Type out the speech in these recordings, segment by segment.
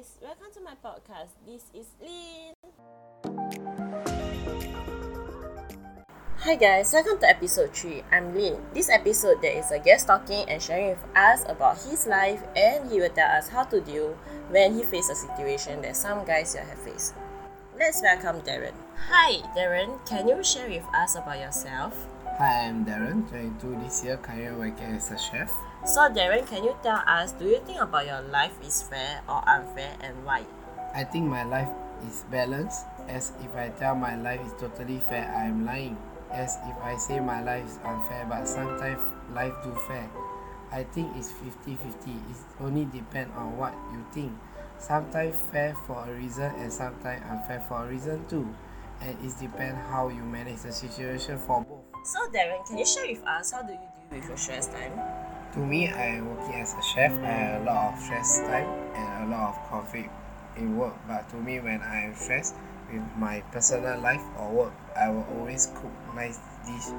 guys, welcome to my podcast. This is Lynn. Hi guys, welcome to episode 3. I'm Lynn. This episode there is a guest talking and sharing with us about his life and he will tell us how to deal when he faces a situation that some guys here have faced. Let's welcome Darren. Hi Darren, can you share with us about yourself? Hi, I'm Darren, 22 this year, currently working as a chef. So Darren, can you tell us, do you think about your life is fair or unfair and why? I think my life is balanced, as if I tell my life is totally fair, I am lying. As if I say my life is unfair, but sometimes life do fair. I think it's 50-50, it only depend on what you think. Sometimes fair for a reason and sometimes unfair for a reason too. And it depends how you manage the situation for both. So Darren, can you share with us how do you deal with your stress time? To me, I am working as a chef. I have a lot of stress time and a lot of conflict in work. But to me, when I am stressed with my personal life or work, I will always cook nice dish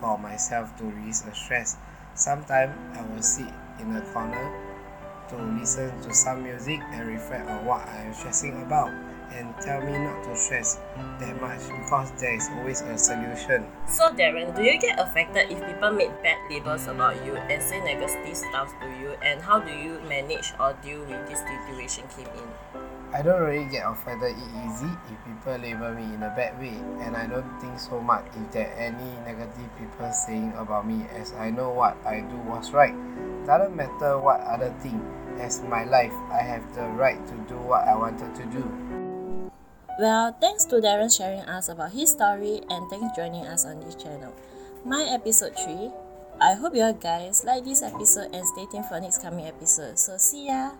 for myself to release the stress. Sometimes I will sit in a corner to listen to some music and reflect on what I am stressing about and tell me not to stress that much because there is always a solution. So Darren, do you get affected if people make bad labels about you and say negative stuff to you and how do you manage or deal with this situation came in? I don't really get offended it's easy if people label me in a bad way and I don't think so much if there are any negative people saying about me as I know what I do was right. Doesn't matter what other thing, as my life, I have the right to do what I wanted to do. Well, thanks to Darren sharing us about his story and thanks joining us on this channel. My episode 3. I hope you guys like this episode and stay tuned for next coming episode. So see ya!